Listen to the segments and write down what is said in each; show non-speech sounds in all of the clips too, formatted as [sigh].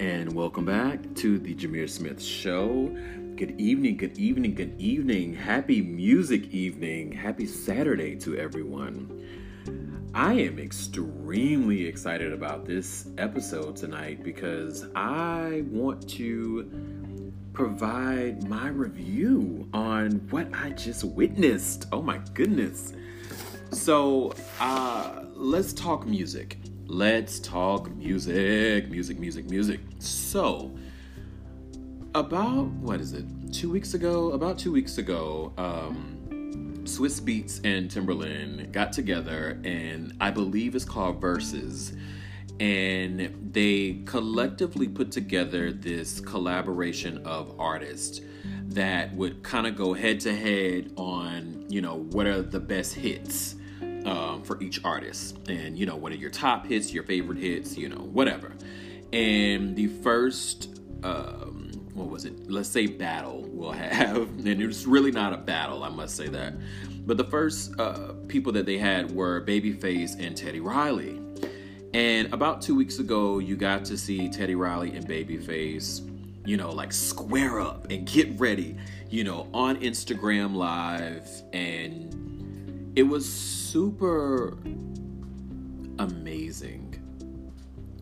and welcome back to the Jameer Smith Show. Good evening, good evening, good evening. Happy music evening. Happy Saturday to everyone. I am extremely excited about this episode tonight because I want to provide my review on what I just witnessed. Oh my goodness. So, uh, let's talk music. Let's talk music, music, music, music. So, about what is it? Two weeks ago, about two weeks ago, um, Swizz Beatz and Timbaland got together, and I believe it's called Verses. And they collectively put together this collaboration of artists that would kind of go head to head on, you know, what are the best hits um, for each artist. And, you know, what are your top hits, your favorite hits, you know, whatever. And the first, um, what was it? Let's say battle we'll have. [laughs] And it was really not a battle, I must say that. But the first uh, people that they had were Babyface and Teddy Riley. And about two weeks ago, you got to see Teddy Riley and Babyface, you know, like square up and get ready, you know, on Instagram Live. And it was super amazing.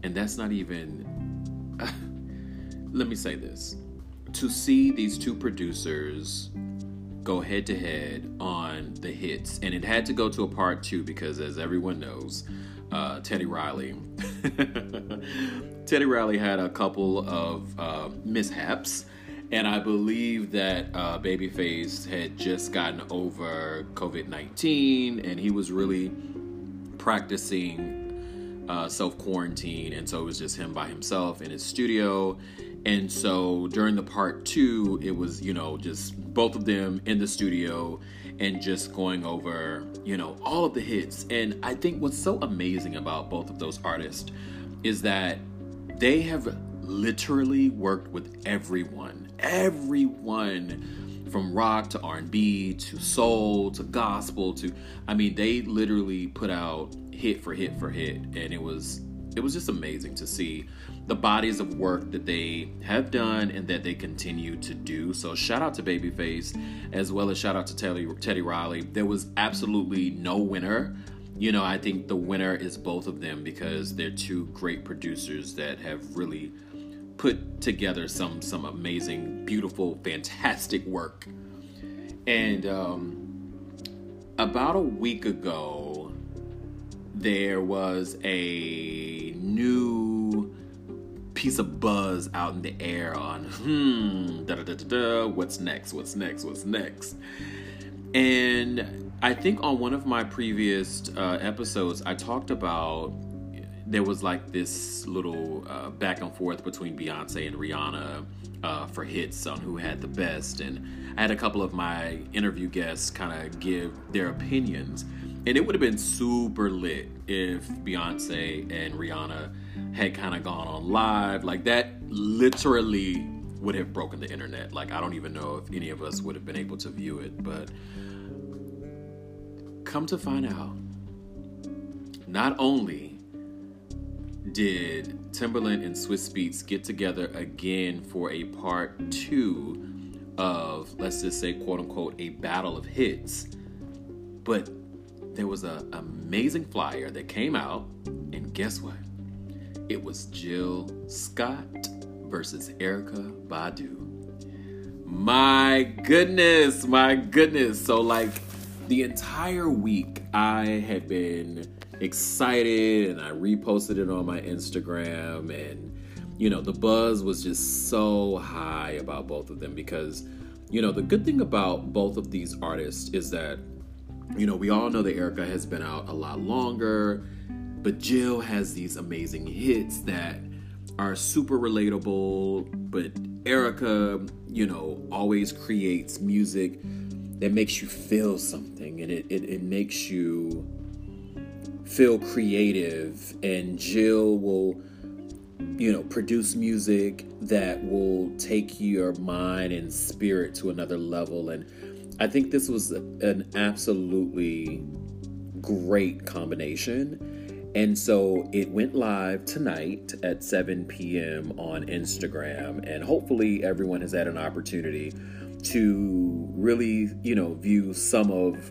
And that's not even. [laughs] let me say this. To see these two producers go head to head on the hits, and it had to go to a part two because, as everyone knows, uh, Teddy Riley. [laughs] Teddy Riley had a couple of uh, mishaps, and I believe that uh, Babyface had just gotten over COVID 19 and he was really practicing uh, self quarantine. And so it was just him by himself in his studio. And so during the part two, it was, you know, just both of them in the studio and just going over, you know, all of the hits. And I think what's so amazing about both of those artists is that they have literally worked with everyone everyone from rock to R&B to soul to gospel to I mean they literally put out hit for hit for hit and it was it was just amazing to see the bodies of work that they have done and that they continue to do. So shout out to Babyface as well as shout out to Teddy, Teddy Riley. There was absolutely no winner. You know, I think the winner is both of them because they're two great producers that have really put together some some amazing, beautiful, fantastic work. And um, about a week ago, there was a new piece of buzz out in the air on hmm da da da da da what's next what's next what's next and i think on one of my previous uh, episodes i talked about there was like this little uh, back and forth between Beyonce and Rihanna uh, for hits on who had the best, and I had a couple of my interview guests kind of give their opinions, and it would have been super lit if Beyonce and Rihanna had kind of gone on live like that. Literally would have broken the internet. Like I don't even know if any of us would have been able to view it, but come to find out, not only did Timbaland and Swizz Beatz get together again for a part two of, let's just say, quote unquote, a battle of hits. But there was an amazing flyer that came out, and guess what? It was Jill Scott versus Erykah Badu. My goodness, my goodness. So, like, the entire week I had been excited and I reposted it on my Instagram and you know the buzz was just so high about both of them because you know the good thing about both of these artists is that you know we all know that Erykah has been out a lot longer but Jill has these amazing hits that are super relatable but Erykah you know always creates music that makes you feel something and it, it, it makes you feel creative and Jill will you know produce music that will take your mind and spirit to another level and I think this was an absolutely great combination And so it went live tonight at 7 p.m. on Instagram. And hopefully, everyone has had an opportunity to really, you know, view some of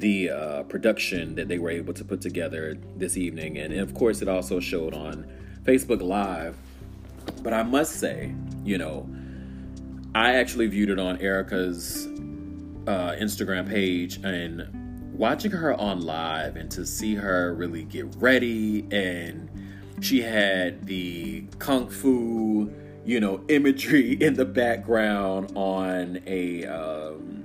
the uh, production that they were able to put together this evening. And, of course, it also showed on Facebook Live. But I must say, you know, I actually viewed it on Erykah's uh, Instagram page and watching her on live and to see her really get ready and she had the kung fu you know imagery [laughs] in the background on a um,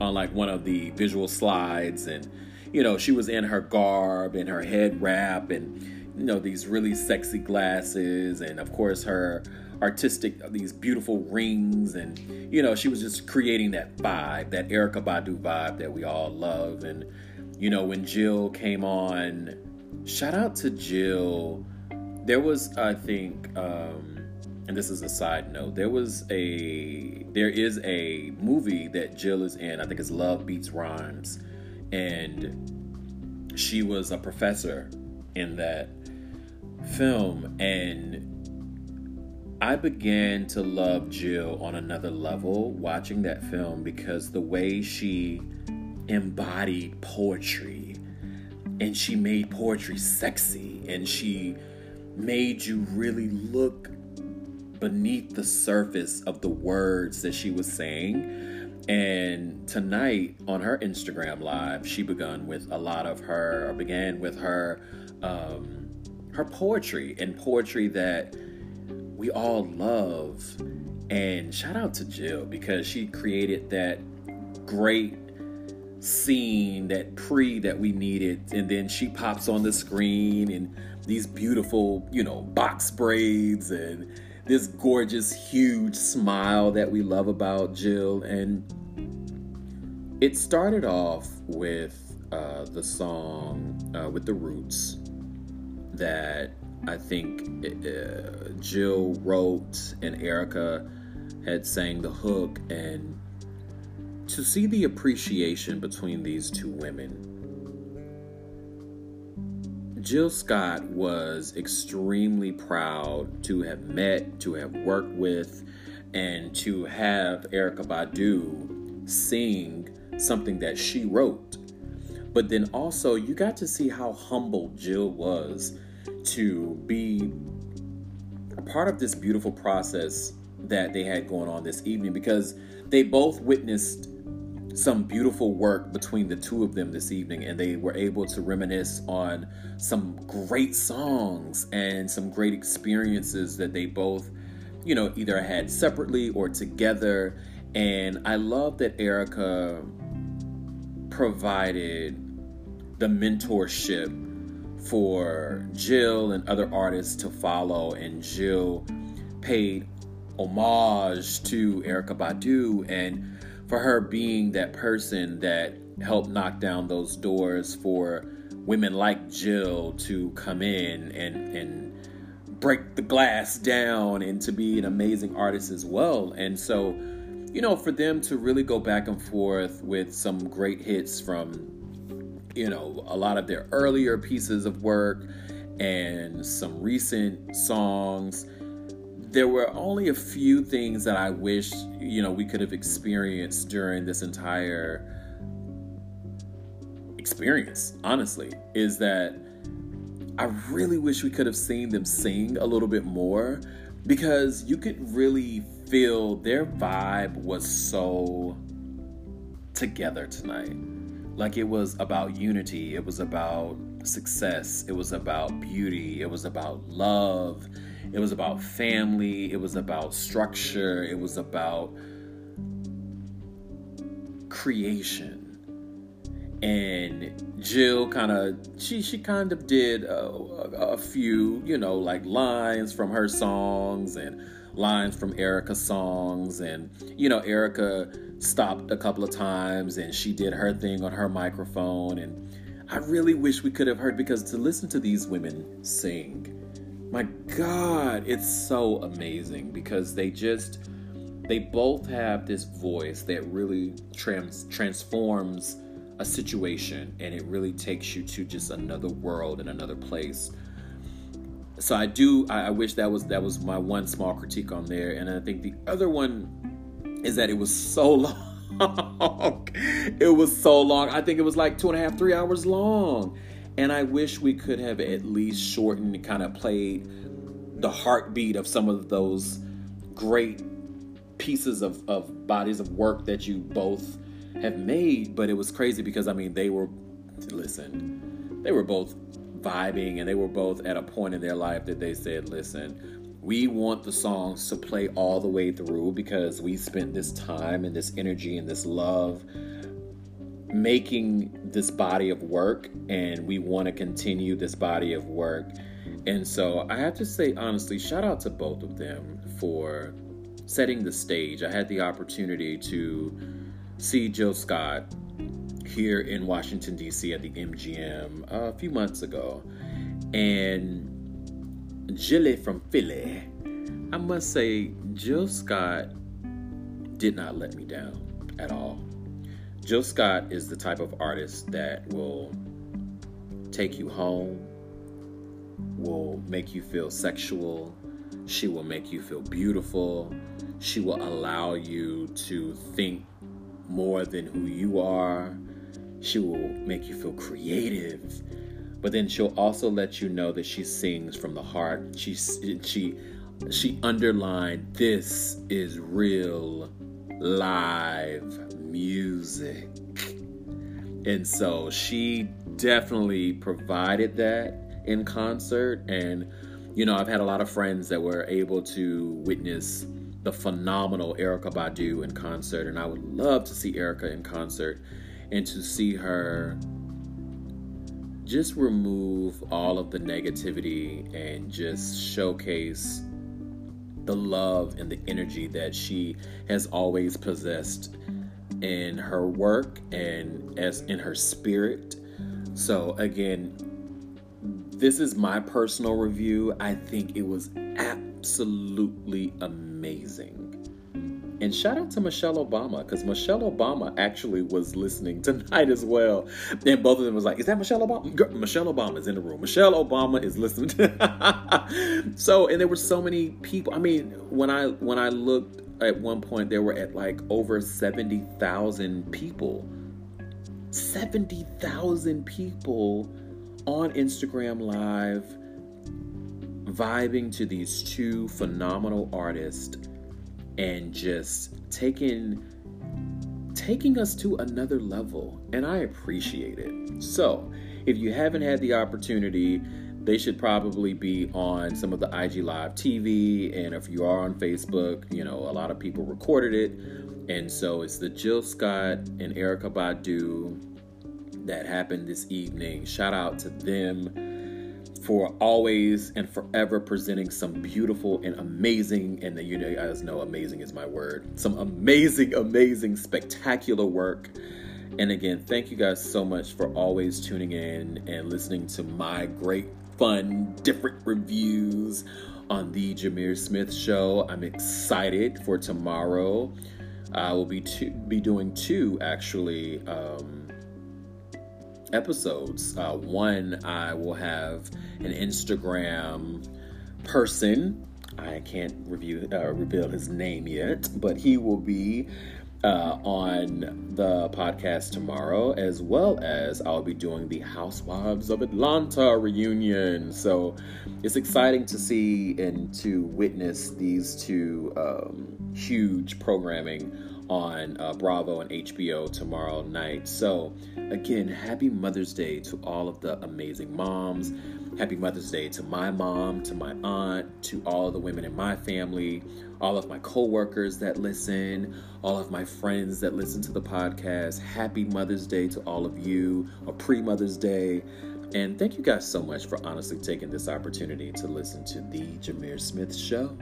on like one of the visual slides and you know she was in her garb and her head wrap and you know these really sexy glasses and of course her artistic these beautiful rings and you know she was just creating that vibe that Erykah Badu vibe that we all love. And you know when Jill came on shout out to Jill. There was I think um and this is a side note. There was a there is a movie that Jill is in. I think it's Love Beats Rhymes. And she was a professor in that film. And I began to love Jill on another level watching that film because the way she embodied poetry and she made poetry sexy and she made you really look beneath the surface of the words that she was saying. And tonight on her Instagram live, she began with a lot of her, or began with her, um, her poetry and poetry that we all love. And shout out to Jill because she created that great scene, that pre that we needed. And then she pops on the screen and these beautiful, you know, box braids and this gorgeous, huge smile that we love about Jill. And it started off with uh, the song uh, with the Roots that I think uh, Jill wrote and Erykah had sang the hook, and to see the appreciation between these two women. Jill Scott was extremely proud to have met, to have worked with, and to have Erykah Badu sing something that she wrote. But then also, you got to see how humble Jill was to be a part of this beautiful process that they had going on this evening because they both witnessed some beautiful work between the two of them this evening and they were able to reminisce on some great songs and some great experiences that they both you know either had separately or together. And i love that Erykah provided the mentorship for Jill and other artists to follow, and Jill paid homage to Erykah Badu and for her being that person that helped knock down those doors for women like Jill to come in and and break the glass down and to be an amazing artist as well. And so, you know, for them to really go back and forth with some great hits from you know, a lot of their earlier pieces of work and some recent songs. There were only a few things that I wish, you know, we could have experienced during this entire experience, honestly, is that I really wish we could have seen them sing a little bit more because you could really feel their vibe was so together tonight like it was about unity, it was about success, it was about beauty, it was about love, it was about family, it was about structure, it was about creation. And Jill kind of she she kind of did a, a, few you know like lines from her songs and lines from Erykah's songs and you know Erykah stopped a couple of times and she did her thing on her microphone. And I really wish we could have heard because to listen to these women sing, my God, it's so amazing because they just, they both have this voice that really trans- transforms a situation and it really takes you to just another world and another place. So I do I, I wish that was that was my one small critique on there. And I think the other one is that it was so [laughs] long. it was so long. I think it was like two and a half, three hours long. And I wish we could have at least shortened and kind of played the heartbeat of some of those great pieces of, of bodies of work that you both have made. But it was crazy because I mean they were listen, they were both vibing and they were both at a point in their life that they said, listen, we want the songs to play all the way through because we spent this time and this energy and this love making this body of work and we want to continue this body of work. And so I have to say, honestly, shout out to both of them for setting the stage. I had the opportunity to see Jill Scott here in Washington, D.C. at the MGM a few months ago. And Jilly from Philly, I must say, Jill Scott did not let me down at all. Jill Scott is the type of artist that will take you home, will make you feel sexual, she will make you feel beautiful, she will allow you to think more than who you are, she will make you feel creative. But then she'll also let you know that she sings from the heart. She she she underlined this is real live music. And so she definitely provided that in concert. And, you know, I've had a lot of friends that were able to witness the phenomenal Erykah Badu in concert. And I would love to see Erykah in concert and to see her just remove all of the negativity and just showcase the love and the energy that she has always possessed in her work and as in her spirit. So again, this is my personal review. I think it was absolutely amazing. And shout out to Michelle Obama because Michelle Obama actually was listening [laughs] tonight as well. And both of them was like, "Is that Michelle Obama?" Girl, Michelle Obama is in the room. Michelle Obama is listening. [laughs] so, and there were so many people. I mean, when I when I looked at one point, there were at like over seventy thousand people. Seventy thousand people on Instagram Live vibing to these two phenomenal artists and just taking taking us to another level and I appreciate it. So, if you haven't had the opportunity, they should probably be on some of the IG Live TV and if you are on Facebook, you know, a lot of people recorded it. And so it's the Jill Scott and Erykah Badu that happened this evening. Shout out to them for always and forever presenting some beautiful and amazing, and you guys know amazing is my word, some amazing, amazing, spectacular work. And again, thank you guys so much for always tuning in and listening to my great, fun, different reviews on the Jameer Smith Show. I'm excited for tomorrow. I will be to, be doing two actually. Um, episodes. Uh, one, I will have an Instagram person. I can't review uh, reveal his name yet, but he will be uh, on the podcast tomorrow, as well as I'll be doing the Housewives of Atlanta reunion. So it's exciting to see and to witness these two um, huge programming on uh, Bravo and HBO tomorrow night. So, again, happy Mother's Day to all of the amazing moms. Happy Mother's Day to my mom, to my aunt, to all of the women in my family, all of my coworkers that listen, all of my friends that listen to the podcast. Happy Mother's Day to all of you, or pre Mother's Day. And thank you guys so much for honestly taking this opportunity to listen to the Jameer Smith Show.